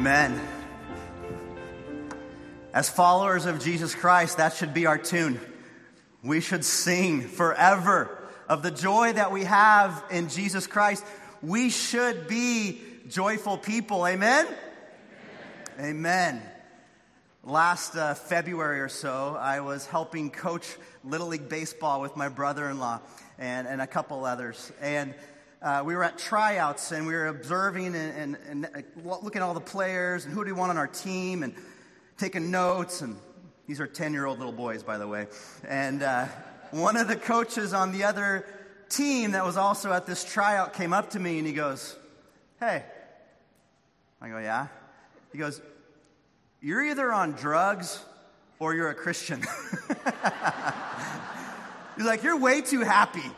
Amen. As followers of Jesus Christ, that should be our tune. We should sing forever of the joy that we have in Jesus Christ. We should be joyful people. Amen? Amen. Amen. Last uh, February or so, I was helping coach Little League Baseball with my brother in law and, and a couple others. And uh, we were at tryouts and we were observing and, and, and, looking at all the players and who do we want on our team and taking notes. And these are 10 year old little boys, by the way. And uh, one of the coaches on the other team that was also at this tryout came up to me and he goes, Hey. I go, Yeah. He goes, You're either on drugs or you're a Christian. He's like, You're way too happy.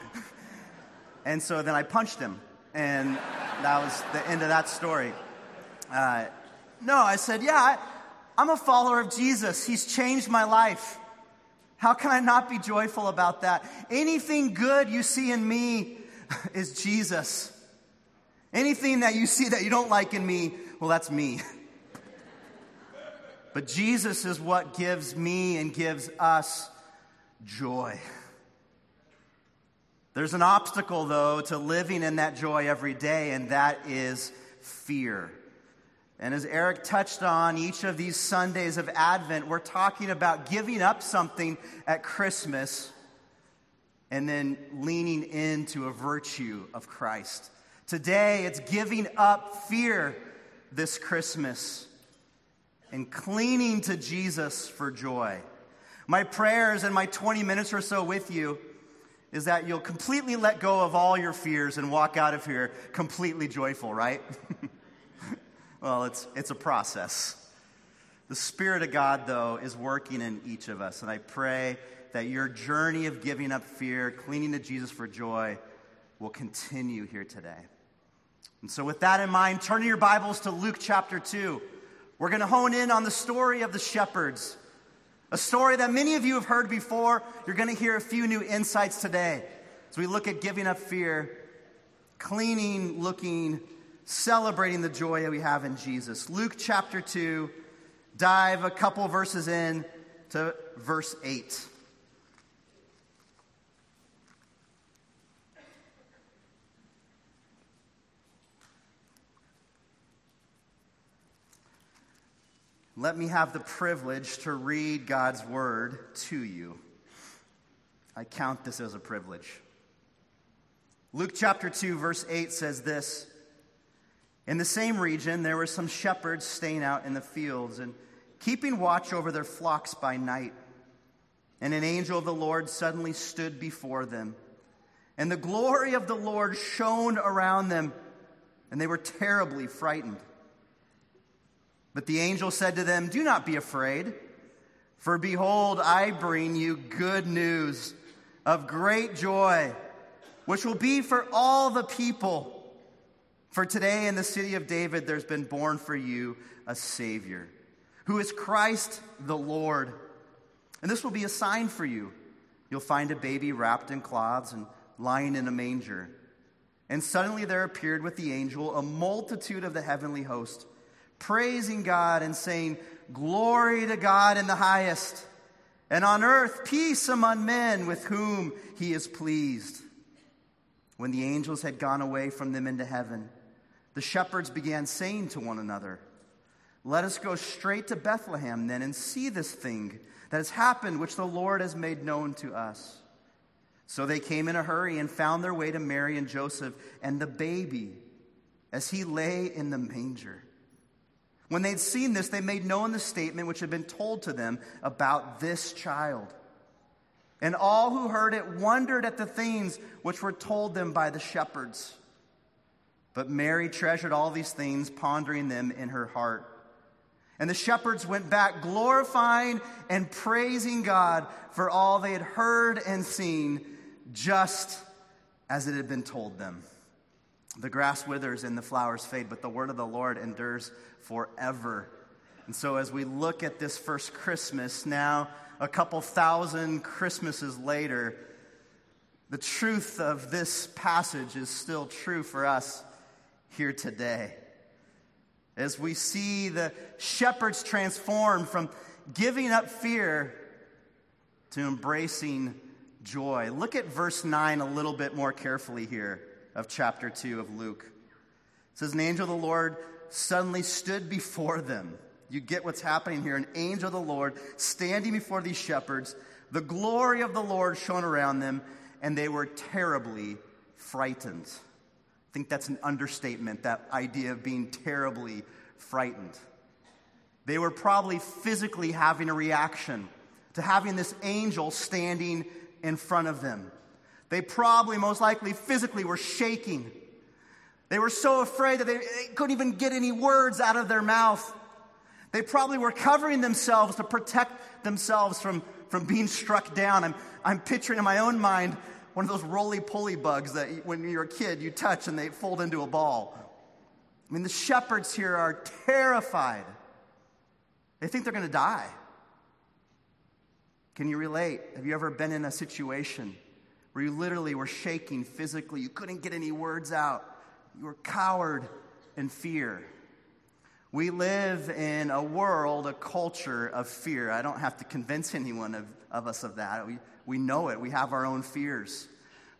And so then I punched him. And that was the end of that story. Uh, no, I said, Yeah, I, I'm a follower of Jesus. He's changed my life. How can I not be joyful about that? Anything good you see in me is Jesus. Anything that you see that you don't like in me, well, that's me. But Jesus is what gives me and gives us joy. There's an obstacle, though, to living in that joy every day, and that is fear. And as Eric touched on, each of these Sundays of Advent, we're talking about giving up something at Christmas and then leaning into a virtue of Christ. Today, it's giving up fear this Christmas and clinging to Jesus for joy. My prayers and my 20 minutes or so with you is that you'll completely let go of all your fears and walk out of here completely joyful, right? Well, it's, it's a process. The Spirit of God, though, is working in each of us. And I pray that your journey of giving up fear, clinging to Jesus for joy, will continue here today. And so, with that in mind, turn your Bibles to Luke chapter 2. We're going to hone in on the story of the shepherds, a story that many of you have heard before. You're going to hear a few new insights today as we look at giving up fear, cleaning, looking celebrating the joy that we have in Jesus. Luke chapter 2, dive a couple verses in to verse 8. Let me have the privilege to read God's word to you. I count this as a privilege. Luke chapter 2, verse 8 says this in the same region, there were some shepherds staying out in the fields and keeping watch over their flocks by night. And an angel of the Lord suddenly stood before them. And the glory of the Lord shone around them, and they were terribly frightened. But the angel said to them, Do not be afraid, for behold, I bring you good news of great joy, which will be for all the people. For today in the city of David, there's been born for you a Savior, who is Christ the Lord. And this will be a sign for you. You'll find a baby wrapped in cloths and lying in a manger. And suddenly there appeared with the angel a multitude of the heavenly host, praising God and saying, Glory to God in the highest, and on earth peace among men with whom he is pleased. When the angels had gone away from them into heaven, the shepherds began saying to one another, Let us go straight to Bethlehem then and see this thing that has happened, which the Lord has made known to us. So they came in a hurry and found their way to Mary and Joseph and the baby as he lay in the manger. When they'd seen this, they made known the statement which had been told to them about this child. And all who heard it wondered at the things which were told them by the shepherds. But Mary treasured all these things, pondering them in her heart. And the shepherds went back, glorifying and praising God for all they had heard and seen, just as it had been told them. The grass withers and the flowers fade, but the word of the Lord endures forever. And so, as we look at this first Christmas, now a couple thousand Christmases later, the truth of this passage is still true for us here today. as we see the shepherds transform from giving up fear to embracing joy. Look at verse 9 a little bit more carefully here of chapter 2 of Luke. It says, An angel of the Lord suddenly stood before them. You get what's happening here. An angel of the Lord standing before these shepherds. The glory of the Lord shone around them, and they were terribly frightened. I think that's an understatement, that idea of being terribly frightened. They were probably physically having a reaction to having this angel standing in front of them. They probably, most likely, physically were shaking. They were so afraid that they, they, couldn't even get any words out of their mouth. They probably were covering themselves to protect themselves from, from being struck down. I'm, I'm picturing in my own mind one of those roly poly bugs that when you're a kid you touch and they fold into a ball. I mean, the shepherds here are terrified. They think they're going to die. Can you relate? Have you ever been in a situation where you literally were shaking physically? You couldn't get any words out. You were cowered in fear. We live in a world, a culture of fear. I don't have to convince anyone of, of us of that. We, we know it. We have our own fears.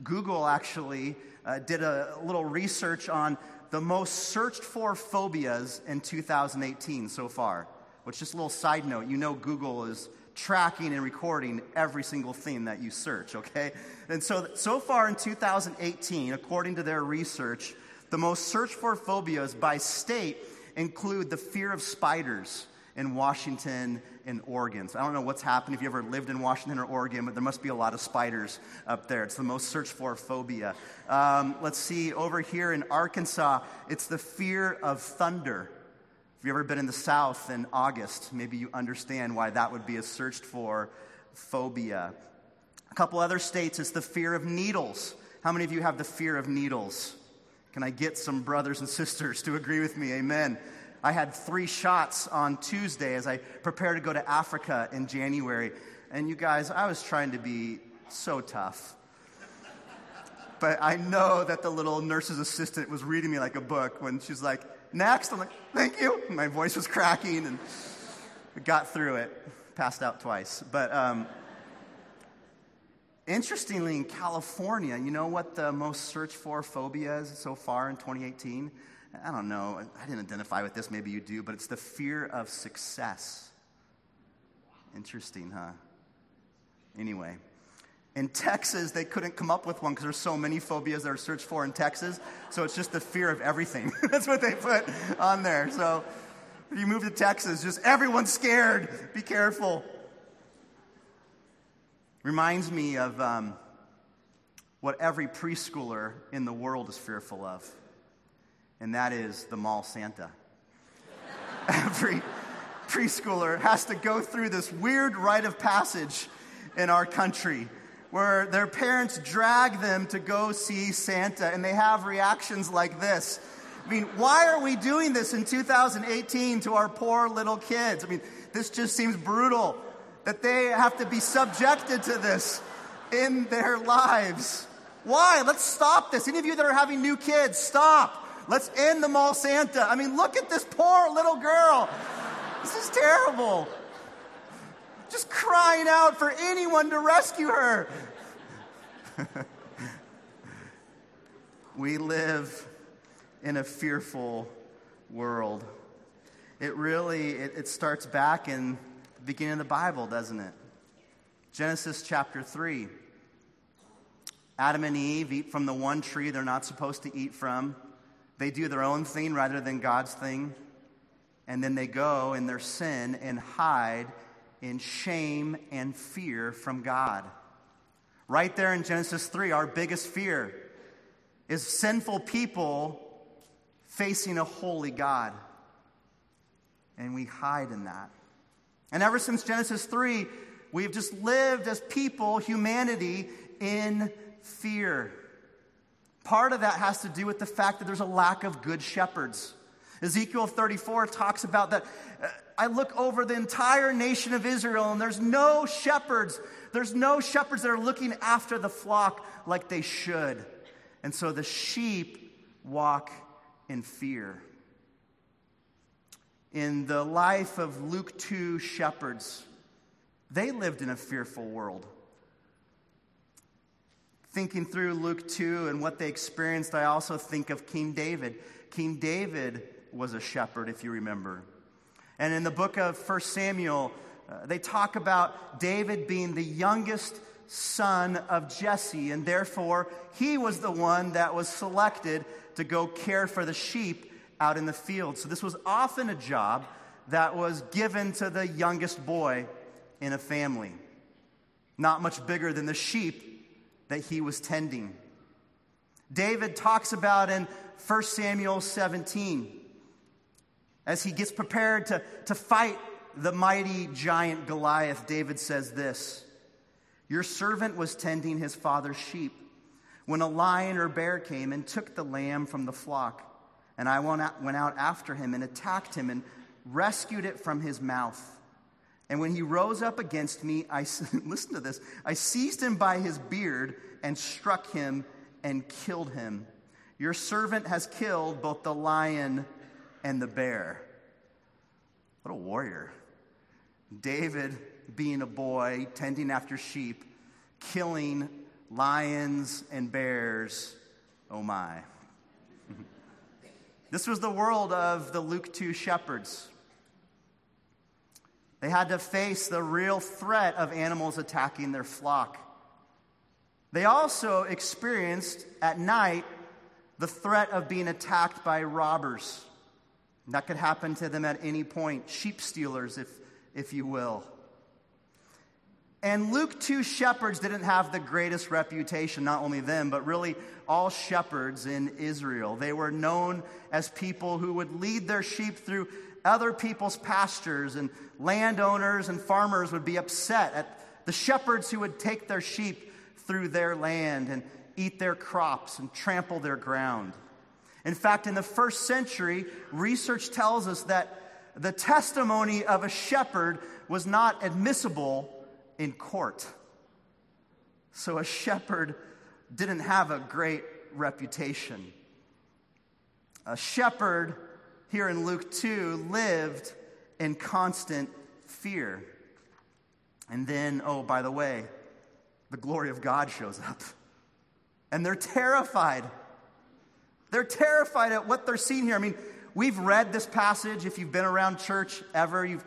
Google actually uh, did a little research on the most searched for phobias in 2018 so far. Which, just a little side note, you know Google is tracking and recording every single thing that you search, okay? And so, so far in 2018, according to their research, the most searched for phobias by state include the fear of spiders in Washington and Oregon. So I don't know what's happened if you ever lived in Washington or Oregon, but there must be a lot of spiders up there. It's the most searched for phobia. Um, let's see, over here in Arkansas, it's the fear of thunder. If you've ever been in the South in August, maybe you understand why that would be a searched for phobia. A couple other states, it's the fear of needles. How many of you have the fear of needles? Can I get some brothers and sisters to agree with me? Amen. I had three shots on Tuesday as I prepared to go to Africa in January. And you guys, I was trying to be so tough. But I know that the little nurse's assistant was reading me like a book when she's like, next. I'm like, thank you. My voice was cracking and got through it. Passed out twice. But um, interestingly, in California, you know what the most searched for phobia is so far in 2018? I don't know. I didn't identify with this. Maybe you do, but it's the fear of success. Interesting, huh? Anyway, in Texas, they couldn't come up with one because there's so many phobias that are searched for in Texas. So it's just the fear of everything. That's what they put on there. So if you move to Texas, just everyone's scared. Be careful. Reminds me of um, what every preschooler in the world is fearful of, and that is the mall Santa. every preschooler has to go through this weird rite of passage in our country where their parents drag them to go see Santa and they have reactions like this. I mean, why are we doing this in 2018 to our poor little kids? I mean, this just seems brutal that they have to be subjected to this in their lives. Why? Let's stop this. Any of you that are having new kids, stop. Let's end the mall Santa. I mean, look at this poor little girl. This is terrible just crying out for anyone to rescue her. we live in a fearful world. It really it, it starts back in the beginning of the Bible, doesn't it? Genesis chapter 3. Adam and Eve eat from the one tree they're not supposed to eat from. They do their own thing rather than God's thing. And then they go in their sin and hide in shame and fear from God. Right there in Genesis 3, our biggest fear is sinful people facing a holy God. And we hide in that. And ever since Genesis 3, we've just lived as people, humanity, in fear. Part of that has to do with the fact that there's a lack of good shepherds. Ezekiel 34 talks about that. Uh, I look over the entire nation of Israel, and there's no shepherds. There's no shepherds that are looking after the flock like they should. And so the sheep walk in fear. in the life of Luke 2 shepherds. They lived in a fearful world. Thinking through Luke 2 and what they experienced, I also think of King David. King David was a shepherd, if you remember. And in the book of 1 Samuel, uh, they talk about David being the youngest son of Jesse, and therefore he was the one that was selected to go care for the sheep out in the field. So this was often a job that was given to the youngest boy in a family, not much bigger than the sheep that he was tending. David talks about in 1 Samuel 17 as he gets prepared to, to fight the mighty giant Goliath, David says this Your servant was tending his father's sheep when a lion or bear came and took the lamb from the flock. And I went out after him and attacked him and rescued it from his mouth. And when he rose up against me, I listen to this. I seized him by his beard and struck him and killed him. Your servant has killed both the lion and the bear. What a warrior. David, being a boy, tending after sheep, killing lions and bears. Oh my. this was the world of the Luke 2 shepherds. They had to face the real threat of animals attacking their flock. They also experienced at night the threat of being attacked by robbers. That could happen to them at any point, sheep stealers, if, if you will. And Luke 2 shepherds didn't have the greatest reputation, not only them, but really all shepherds in Israel. They were known as people who would lead their sheep through other people's pastures, and landowners and farmers would be upset at the shepherds who would take their sheep through their land and eat their crops and trample their ground. In fact, in the first century, research tells us that the testimony of a shepherd was not admissible in court. So a shepherd didn't have a great reputation. A shepherd here in Luke 2 lived in constant fear. And then, oh, by the way, the glory of God shows up. And they're terrified. They're terrified at what they're seeing here. I mean, we've read this passage. If you've been around church ever, you've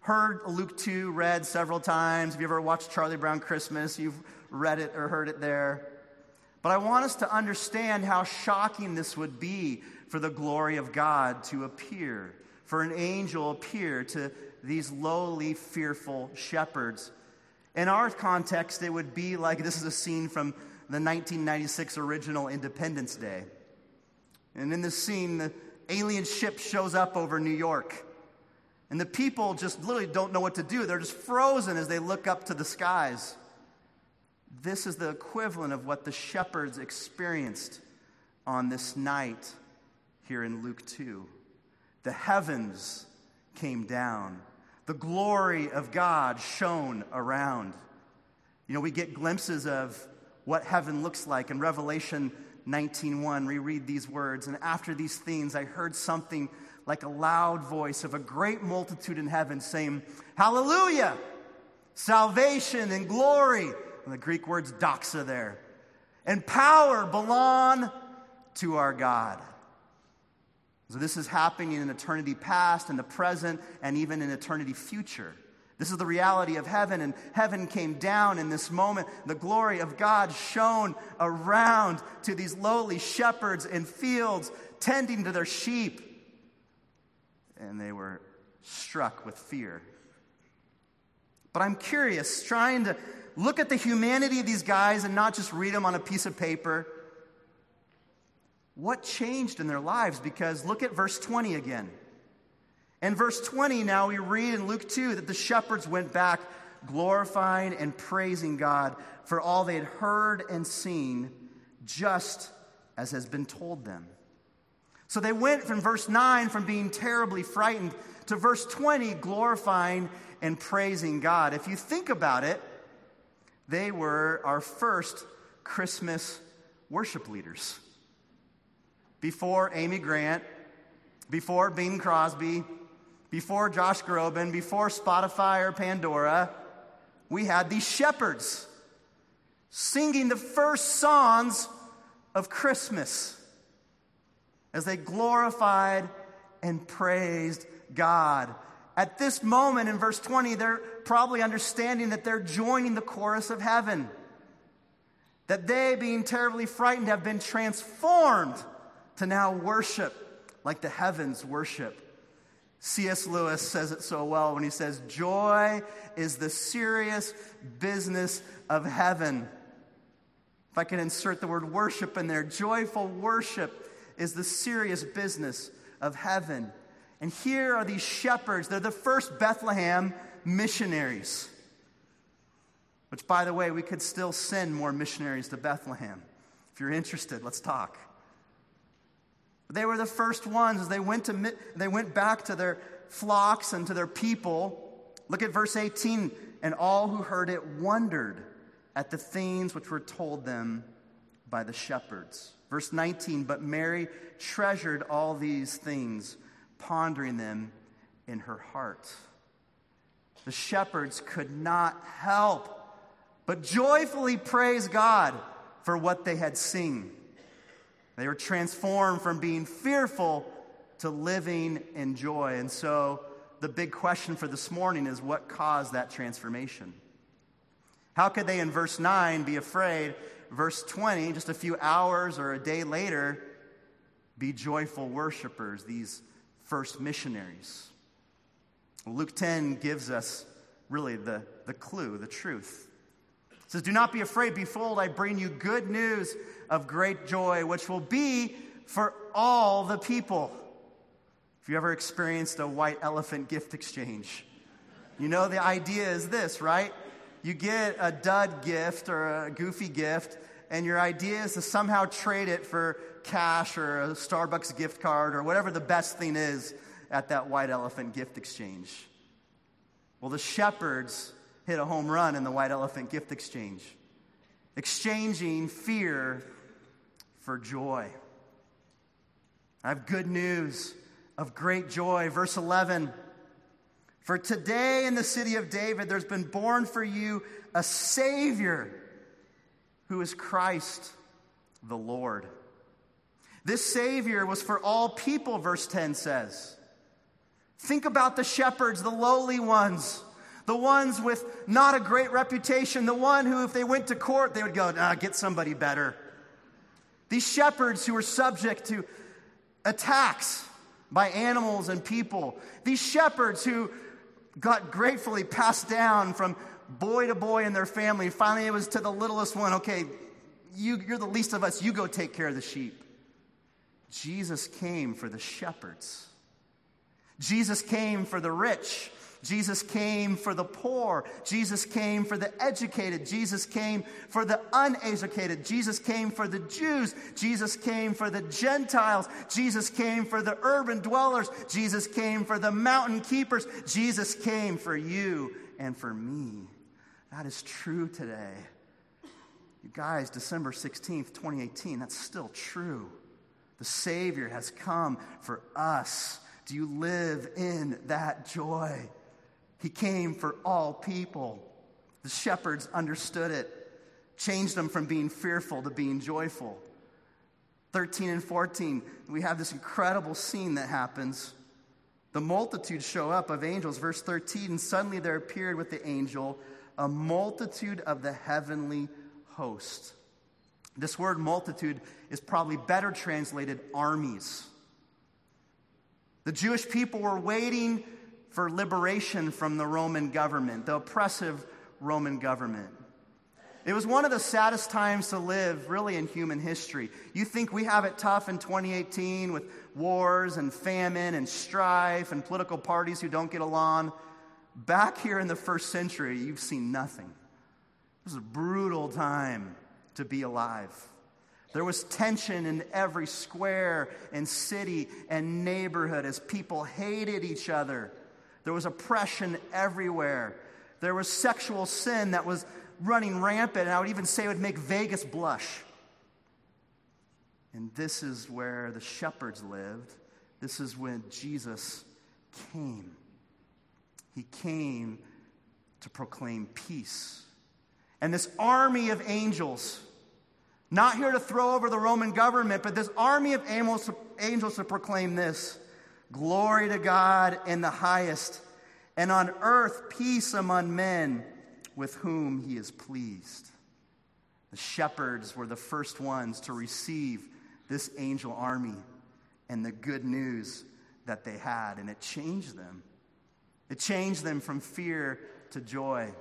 heard Luke 2 read several times. If you ever watched Charlie Brown Christmas, you've read it or heard it there. But I want us to understand how shocking this would be for the glory of God to appear, for an angel appear to these lowly, fearful shepherds. In our context, it would be like this is a scene from the 1996 original Independence Day. And in this scene, the alien ship shows up over New York. And the people just literally don't know what to do. They're just frozen as they look up to the skies. This is the equivalent of what the shepherds experienced on this night here in Luke 2. The heavens came down, the glory of God shone around. You know, we get glimpses of what heaven looks like in Revelation 19:1 we read these words and after these things I heard something like a loud voice of a great multitude in heaven saying hallelujah! Salvation and glory and the Greek words doxa there. And power belong to our God. So this is happening in eternity past in the present and even in eternity future this is the reality of heaven, and heaven came down in this moment. The glory of God shone around to these lowly shepherds in fields tending to their sheep. And they were struck with fear. But I'm curious, trying to look at the humanity of these guys and not just read them on a piece of paper. What changed in their lives? Because look at verse 20 again. In verse 20, now we read in Luke 2 that the shepherds went back glorifying and praising God for all they had heard and seen, just as has been told them. So they went from verse 9, from being terribly frightened, to verse 20, glorifying and praising God. If you think about it, they were our first Christmas worship leaders. Before Amy Grant, before Bing Crosby, before Josh Groban, before Spotify or Pandora, we had these shepherds singing the first songs of Christmas as they glorified and praised God. At this moment in verse 20, they're probably understanding that they're joining the chorus of heaven. That they, being terribly frightened, have been transformed to now worship like the heavens worship. C.S. Lewis says it so well when he says, Joy is the serious business of heaven. If I can insert the word worship in there, joyful worship is the serious business of heaven. And here are these shepherds. They're the first Bethlehem missionaries. Which, by the way, we could still send more missionaries to Bethlehem. If you're interested, let's talk. They were the first ones as they went, to, they went back to their flocks and to their people. Look at verse 18. And all who heard it wondered at the things which were told them by the shepherds. Verse 19. But Mary treasured all these things, pondering them in her heart. The shepherds could not help but joyfully praise God for what they had seen. They were transformed from being fearful to living in joy. And so the big question for this morning is what caused that transformation? How could they, in verse 9, be afraid? Verse 20, just a few hours or a day later, be joyful worshipers, these first missionaries. Luke 10 gives us really the, the clue, the truth. It says, Do not be afraid. Behold, I bring you good news of great joy, which will be for all the people. If you ever experienced a white elephant gift exchange, you know the idea is this, right? You get a dud gift or a goofy gift, and your idea is to somehow trade it for cash or a Starbucks gift card or whatever the best thing is at that white elephant gift exchange. Well, the shepherds hit a home run in the white elephant gift exchange, exchanging fear for joy. I have good news of great joy. Verse 11 For today in the city of David, there's been born for you a Savior who is Christ the Lord. This Savior was for all people, verse 10 says. Think about the shepherds, the lowly ones, the ones with not a great reputation, the one who, if they went to court, they would go, nah, get somebody better. These shepherds who were subject to attacks by animals and people. These shepherds who got gratefully passed down from boy to boy in their family. Finally, it was to the littlest one okay, you, you're the least of us, you go take care of the sheep. Jesus came for the shepherds. Jesus came for the rich. Jesus came for the poor. Jesus came for the educated. Jesus came for the uneducated. Jesus came for the Jews. Jesus came for the Gentiles. Jesus came for the urban dwellers. Jesus came for the mountain keepers. Jesus came for you and for me. That is true today. You guys, December 16th, 2018, that's still true. The Savior has come for us. Do you live in that joy? He came for all people. The shepherds understood it, changed them from being fearful to being joyful. 13 and 14, we have this incredible scene that happens. The multitude show up of angels. Verse 13, and suddenly there appeared with the angel a multitude of the heavenly host. This word multitude is probably better translated armies. The Jewish people were waiting for liberation from the Roman government, the oppressive Roman government. It was one of the saddest times to live, really, in human history. You think we have it tough in 2018 with wars and famine and strife and political parties who don't get along. Back here in the first century, you've seen nothing. It was a brutal time to be alive. There was tension in every square and city and neighborhood as people hated each other there was oppression everywhere. There was sexual sin that was running rampant, and I would even say it would make Vegas blush. And this is where the shepherds lived. This is when Jesus came. He came to proclaim peace. And this army of angels, not here to throw over the Roman government, but this army of angels, angels to proclaim this Glory to God in the highest, and on earth peace among men with whom he is pleased. The shepherds were the first ones to receive this angel army and the good news that they had, and it changed them. It changed them from fear to joy.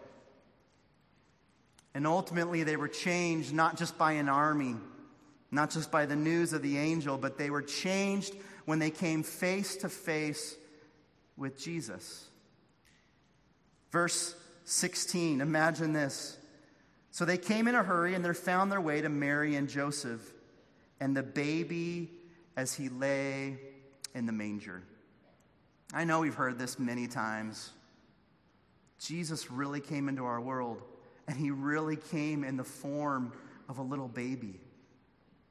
And ultimately, they were changed not just by an army, not just by the news of the angel, but they were changed when they came face to face with Jesus. Verse 16, imagine this. So they came in a hurry and they found their way to Mary and Joseph and the baby as he lay in the manger. I know we've heard this many times. Jesus really came into our world, and he really came in the form of a little baby,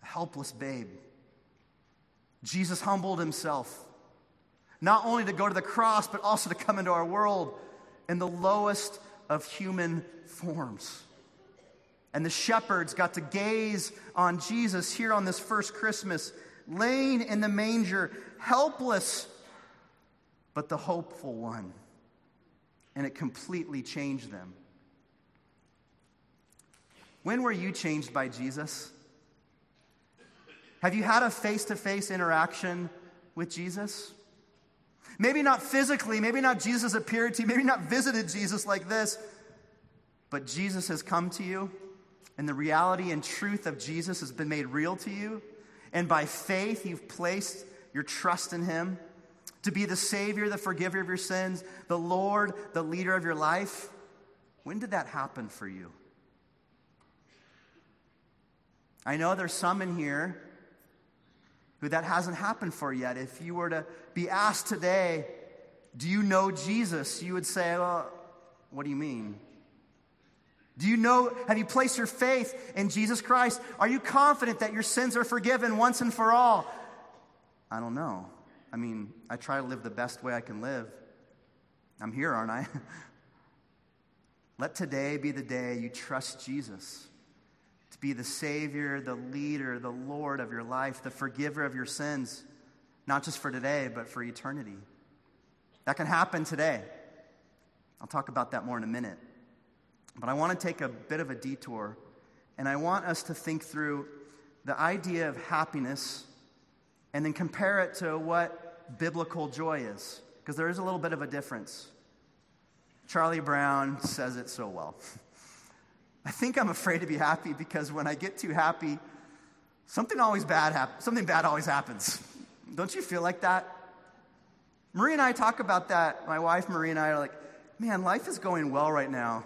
a helpless babe. Jesus humbled himself, not only to go to the cross, but also to come into our world in the lowest of human forms. And the shepherds got to gaze on Jesus here on this first Christmas, laying in the manger, helpless, but the hopeful one. And it completely changed them. When were you changed by Jesus? Have you had a face to face interaction with Jesus? Maybe not physically, maybe not Jesus appeared to you, maybe not visited Jesus like this, but Jesus has come to you, and the reality and truth of Jesus has been made real to you. And by faith, you've placed your trust in Him to be the Savior, the forgiver of your sins, the Lord, the leader of your life. When did that happen for you? I know there's some in here who that hasn't happened for yet. If you were to be asked today, do you know Jesus? You would say, well, what do you mean? Do you know, have you placed your faith in Jesus Christ? Are you confident that your sins are forgiven once and for all? I don't know. I mean, I try to live the best way I can live. I'm here, aren't I? Let today be the day you trust Jesus to be the Savior, the leader, the Lord of your life, the forgiver of your sins, not just for today, but for eternity. That can happen today. I'll talk about that more in a minute. But I want to take a bit of a detour, and I want us to think through the idea of happiness and then compare it to what biblical joy is, because there is a little bit of a difference. Charlie Brown says it so well. I think I'm afraid to be happy because when I get too happy, something always bad happens. Something bad always happens. Don't you feel like that? Marie and I talk about that. My wife Marie and I are like, man, life is going well right now.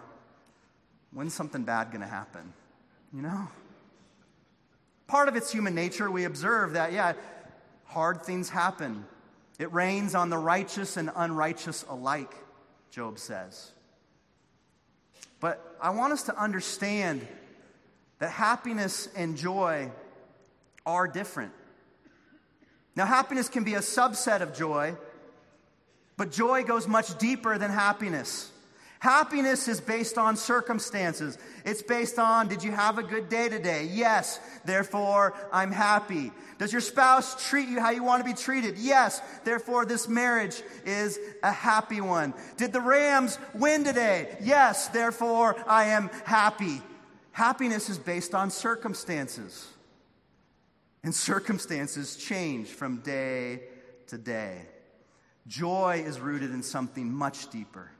When's something bad going to happen? You know? Part of it's human nature. We observe that, yeah, hard things happen. It rains on the righteous and unrighteous alike, Job says. But I want us to understand that happiness and joy are different. Now, happiness can be a subset of joy, but joy goes much deeper than happiness. Happiness is based on circumstances. It's based on, did you have a good day today? Yes, therefore I'm happy. Does your spouse treat you how you want to be treated? Yes, therefore this marriage is a happy one. Did the Rams win today? Yes, therefore I am happy. Happiness is based on circumstances. And circumstances change from day to day. Joy is rooted in something much deeper.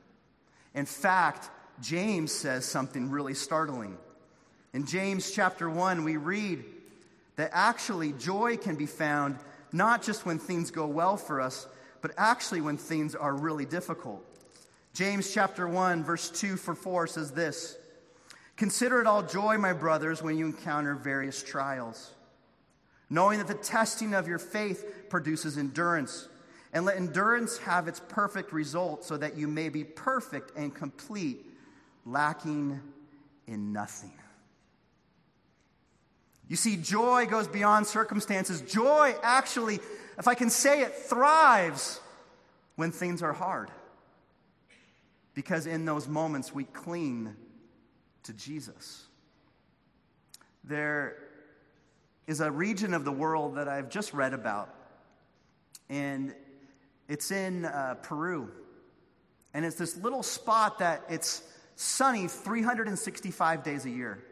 In fact, James says something really startling. In James chapter 1, we read that actually joy can be found not just when things go well for us, but actually when things are really difficult. James chapter 1, verse 2 for 4 says this Consider it all joy, my brothers, when you encounter various trials, knowing that the testing of your faith produces endurance. And let endurance have its perfect result so that you may be perfect and complete, lacking in nothing. You see, joy goes beyond circumstances. Joy actually, if I can say it, thrives when things are hard. because in those moments we cling to Jesus. There is a region of the world that I've just read about, and it's in uh, Peru. And it's this little spot that it's sunny 365 days a year.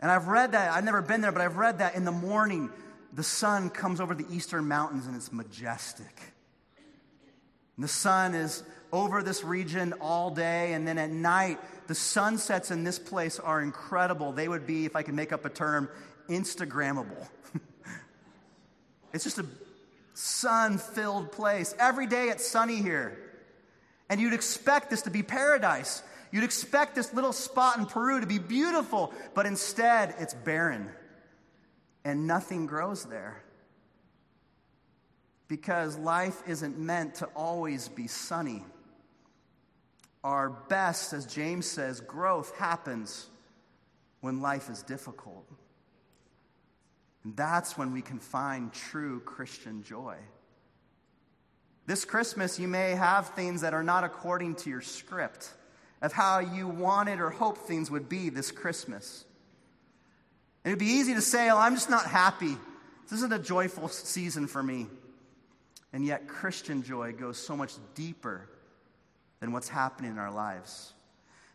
And I've read that, I've never been there, but I've read that in the morning, the sun comes over the eastern mountains and it's majestic. And the sun is over this region all day, and then at night, the sunsets in this place are incredible. They would be, if I could make up a term, Instagrammable. it's just a sun filled place. Every day it's sunny here. And you'd expect this to be paradise. You'd expect this little spot in Peru to be beautiful, but instead it's barren and nothing grows there. Because life isn't meant to always be sunny. Our best, as James says, growth happens when life is difficult. And that's when we can find true Christian joy. This Christmas, you may have things that are not according to your script of how you wanted or hoped things would be this Christmas. And it'd be easy to say, oh, I'm just not happy. This isn't a joyful season for me. And yet, Christian joy goes so much deeper than what's happening in our lives.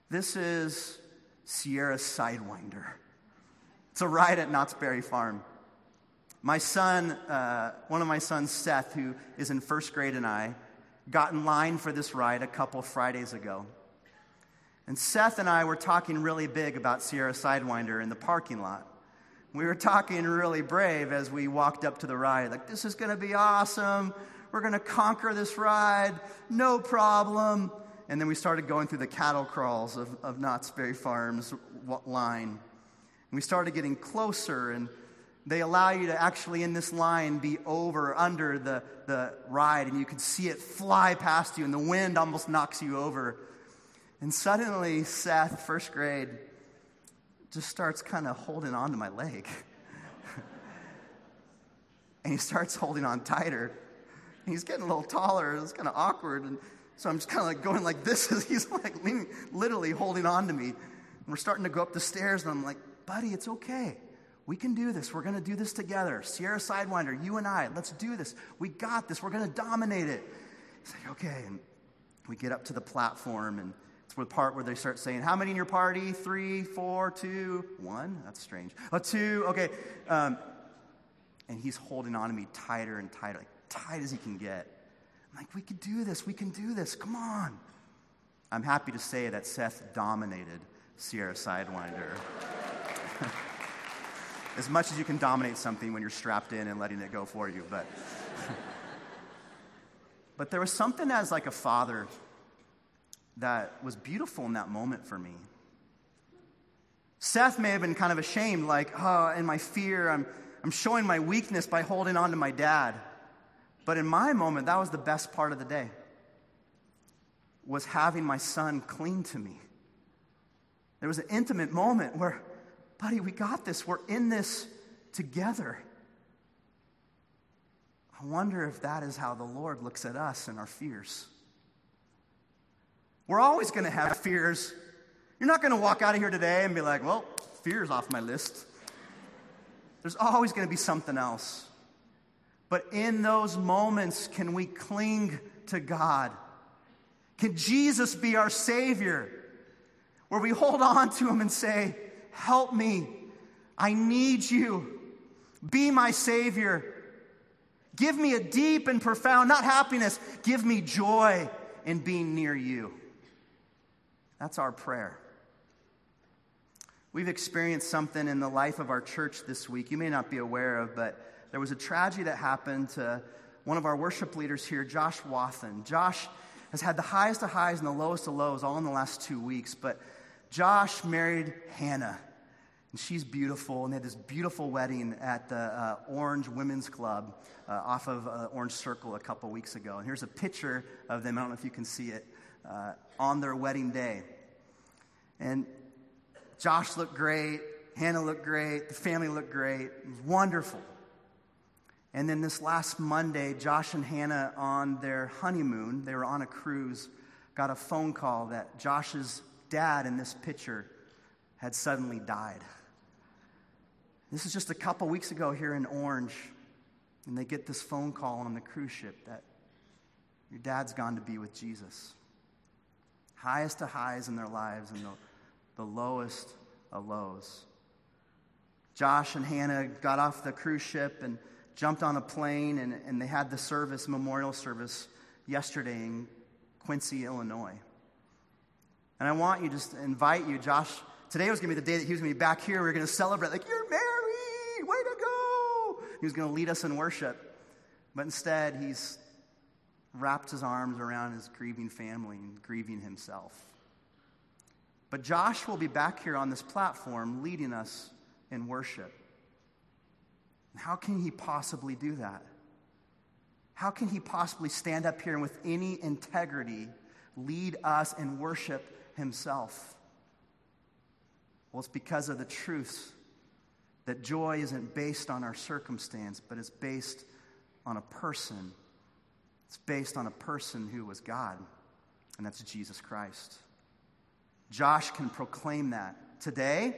This is Sierra Sidewinder. It's a ride at Knott's Berry Farm. My son, uh, one of my sons, Seth, who is in first grade, and I got in line for this ride a couple Fridays ago. And Seth and I were talking really big about Sierra Sidewinder in the parking lot. We were talking really brave as we walked up to the ride, like, this is going to be awesome. We're going to conquer this ride, no problem. And then we started going through the cattle crawls of, of Knott's Berry Farms line. And we started getting closer and they allow you to actually, in this line, be over, under the, the ride, and you can see it fly past you, and the wind almost knocks you over. And suddenly, Seth, first grade, just starts kind of holding on to my leg. and he starts holding on tighter. And he's getting a little taller. It's kind of awkward. And so I'm just kind of like going like this as he's like leaning, literally holding on to me. And we're starting to go up the stairs, and I'm like, buddy, it's okay. We can do this. We're going to do this together. Sierra Sidewinder, you and I, let's do this. We got this. We're going to dominate it. It's like, okay. And we get up to the platform, and it's the part where they start saying, How many in your party? Three, four, two, one? That's strange. A two, okay. Um, and he's holding on to me tighter and tighter, like tight as he can get. I'm like, We can do this. We can do this. Come on. I'm happy to say that Seth dominated Sierra Sidewinder. as much as you can dominate something when you're strapped in and letting it go for you. But, but there was something as like a father that was beautiful in that moment for me. Seth may have been kind of ashamed, like, oh, in my fear, I'm, I'm showing my weakness by holding on to my dad. But in my moment, that was the best part of the day, was having my son cling to me. There was an intimate moment where buddy, we got this. We're in this together. I wonder if that is how the Lord looks at us and our fears. We're always going to have fears. You're not going to walk out of here today and be like, well, fear's off my list. There's always going to be something else. But in those moments, can we cling to God? Can Jesus be our Savior? Where we hold on to Him and say, Help me. I need you. Be my Savior. Give me a deep and profound, not happiness, give me joy in being near you. That's our prayer. We've experienced something in the life of our church this week you may not be aware of, but there was a tragedy that happened to one of our worship leaders here, Josh Wathen. Josh has had the highest of highs and the lowest of lows all in the last two weeks, but Josh married Hannah. And she's beautiful, and they had this beautiful wedding at the uh, Orange Women's Club uh, off of uh, Orange Circle a couple weeks ago. And here's a picture of them. I don't know if you can see it uh, on their wedding day. And Josh looked great, Hannah looked great, the family looked great. It was wonderful. And then this last Monday, Josh and Hannah on their honeymoon, they were on a cruise, got a phone call that Josh's dad in this picture had suddenly died. This is just a couple weeks ago here in Orange, and they get this phone call on the cruise ship that your dad's gone to be with Jesus. Highest of highs in their lives and the, the lowest of lows. Josh and Hannah got off the cruise ship and jumped on a plane, and, and they had the service, memorial service, yesterday in Quincy, Illinois. And I want you just invite you, Josh. Today was going to be the day that he was going to be back here. We are going to celebrate, like, you're married. He was going to lead us in worship. But instead, he's wrapped his arms around his grieving family and grieving himself. But Josh will be back here on this platform leading us in worship. How can he possibly do that? How can he possibly stand up here and with any integrity lead us in worship himself? Well, it's because of the truth that joy isn't based on our circumstance, but it's based on a person. It's based on a person who was God, and that's Jesus Christ. Josh can proclaim that today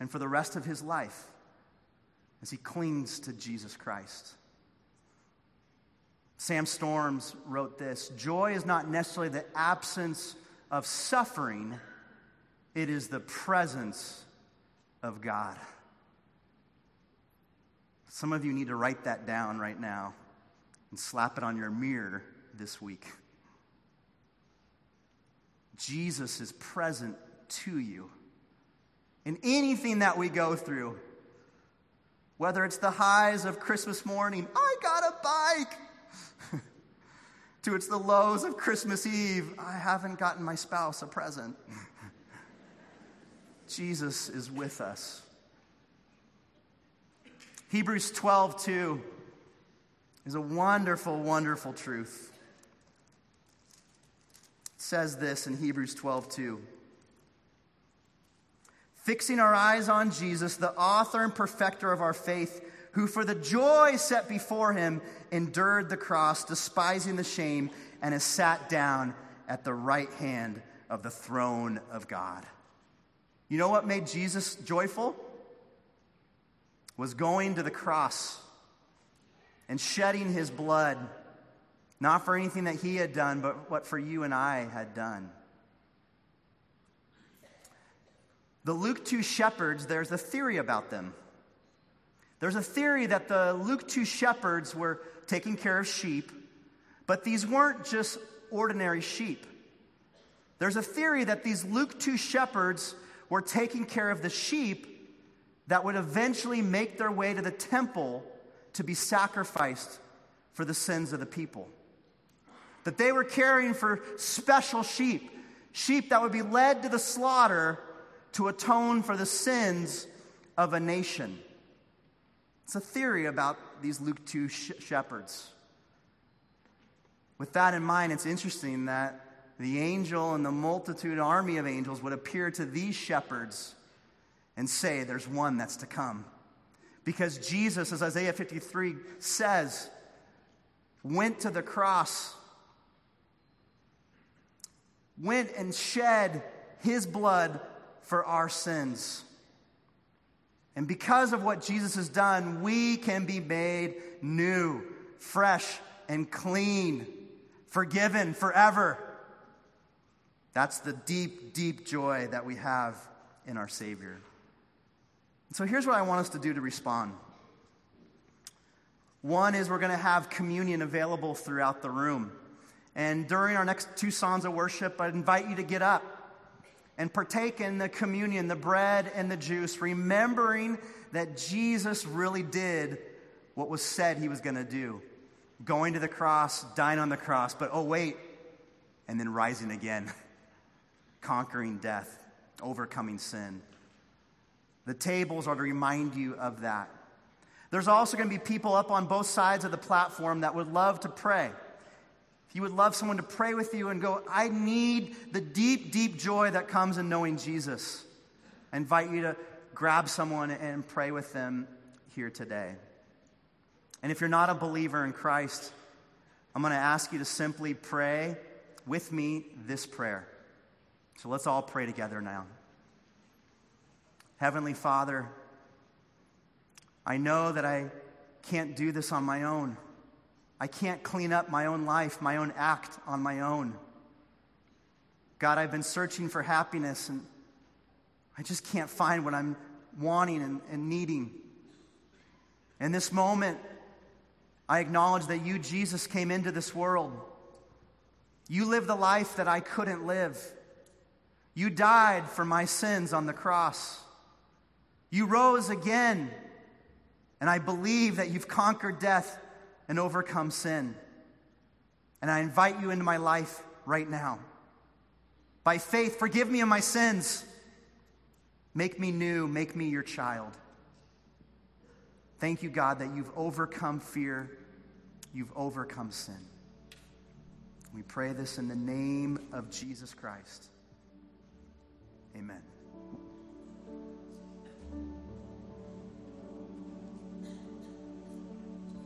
and for the rest of his life as he clings to Jesus Christ. Sam Storms wrote this Joy is not necessarily the absence of suffering, it is the presence of God. Some of you need to write that down right now and slap it on your mirror this week. Jesus is present to you in anything that we go through. Whether it's the highs of Christmas morning, I got a bike, to it's the lows of Christmas Eve, I haven't gotten my spouse a present. Jesus is with us. Hebrews 12, 2 is a wonderful, wonderful truth. It says this in Hebrews 12, 2 fixing our eyes on Jesus, the author and perfecter of our faith, who for the joy set before him endured the cross, despising the shame, and has sat down at the right hand of the throne of God. You know what made Jesus joyful? Was going to the cross and shedding his blood, not for anything that he had done, but what for you and I had done. The Luke 2 shepherds, there's a theory about them. There's a theory that the Luke 2 shepherds were taking care of sheep, but these weren't just ordinary sheep. There's a theory that these Luke 2 shepherds were taking care of the sheep that would eventually make their way to the temple to be sacrificed for the sins of the people. That they were caring for special sheep, sheep that would be led to the slaughter to atone for the sins of a nation. It's a theory about these Luke 2 sh- shepherds. With that in mind, it's interesting that the angel and the multitude army of angels would appear to these shepherds and say, There's one that's to come. Because Jesus, as Isaiah 53 says, went to the cross, went and shed his blood for our sins. And because of what Jesus has done, we can be made new, fresh, and clean, forgiven forever. That's the deep, deep joy that we have in our Savior. So here's what I want us to do to respond. One is we're going to have communion available throughout the room. And during our next two songs of worship, I invite you to get up and partake in the communion, the bread and the juice, remembering that Jesus really did what was said he was going to do going to the cross, dying on the cross, but oh, wait, and then rising again, conquering death, overcoming sin. The tables are to remind you of that. There's also going to be people up on both sides of the platform that would love to pray. If you would love someone to pray with you and go, I need the deep, deep joy that comes in knowing Jesus, I invite you to grab someone and pray with them here today. And if you're not a believer in Christ, I'm going to ask you to simply pray with me this prayer. So let's all pray together now. Heavenly Father, I know that I can't do this on my own. I can't clean up my own life, my own act on my own. God, I've been searching for happiness and I just can't find what I'm wanting and, and needing. In this moment, I acknowledge that you, Jesus, came into this world. You lived the life that I couldn't live. You died for my sins on the cross. You rose again, and I believe that you've conquered death and overcome sin. And I invite you into my life right now. By faith, forgive me of my sins. Make me new, make me your child. Thank you, God, that you've overcome fear, you've overcome sin. We pray this in the name of Jesus Christ. Amen.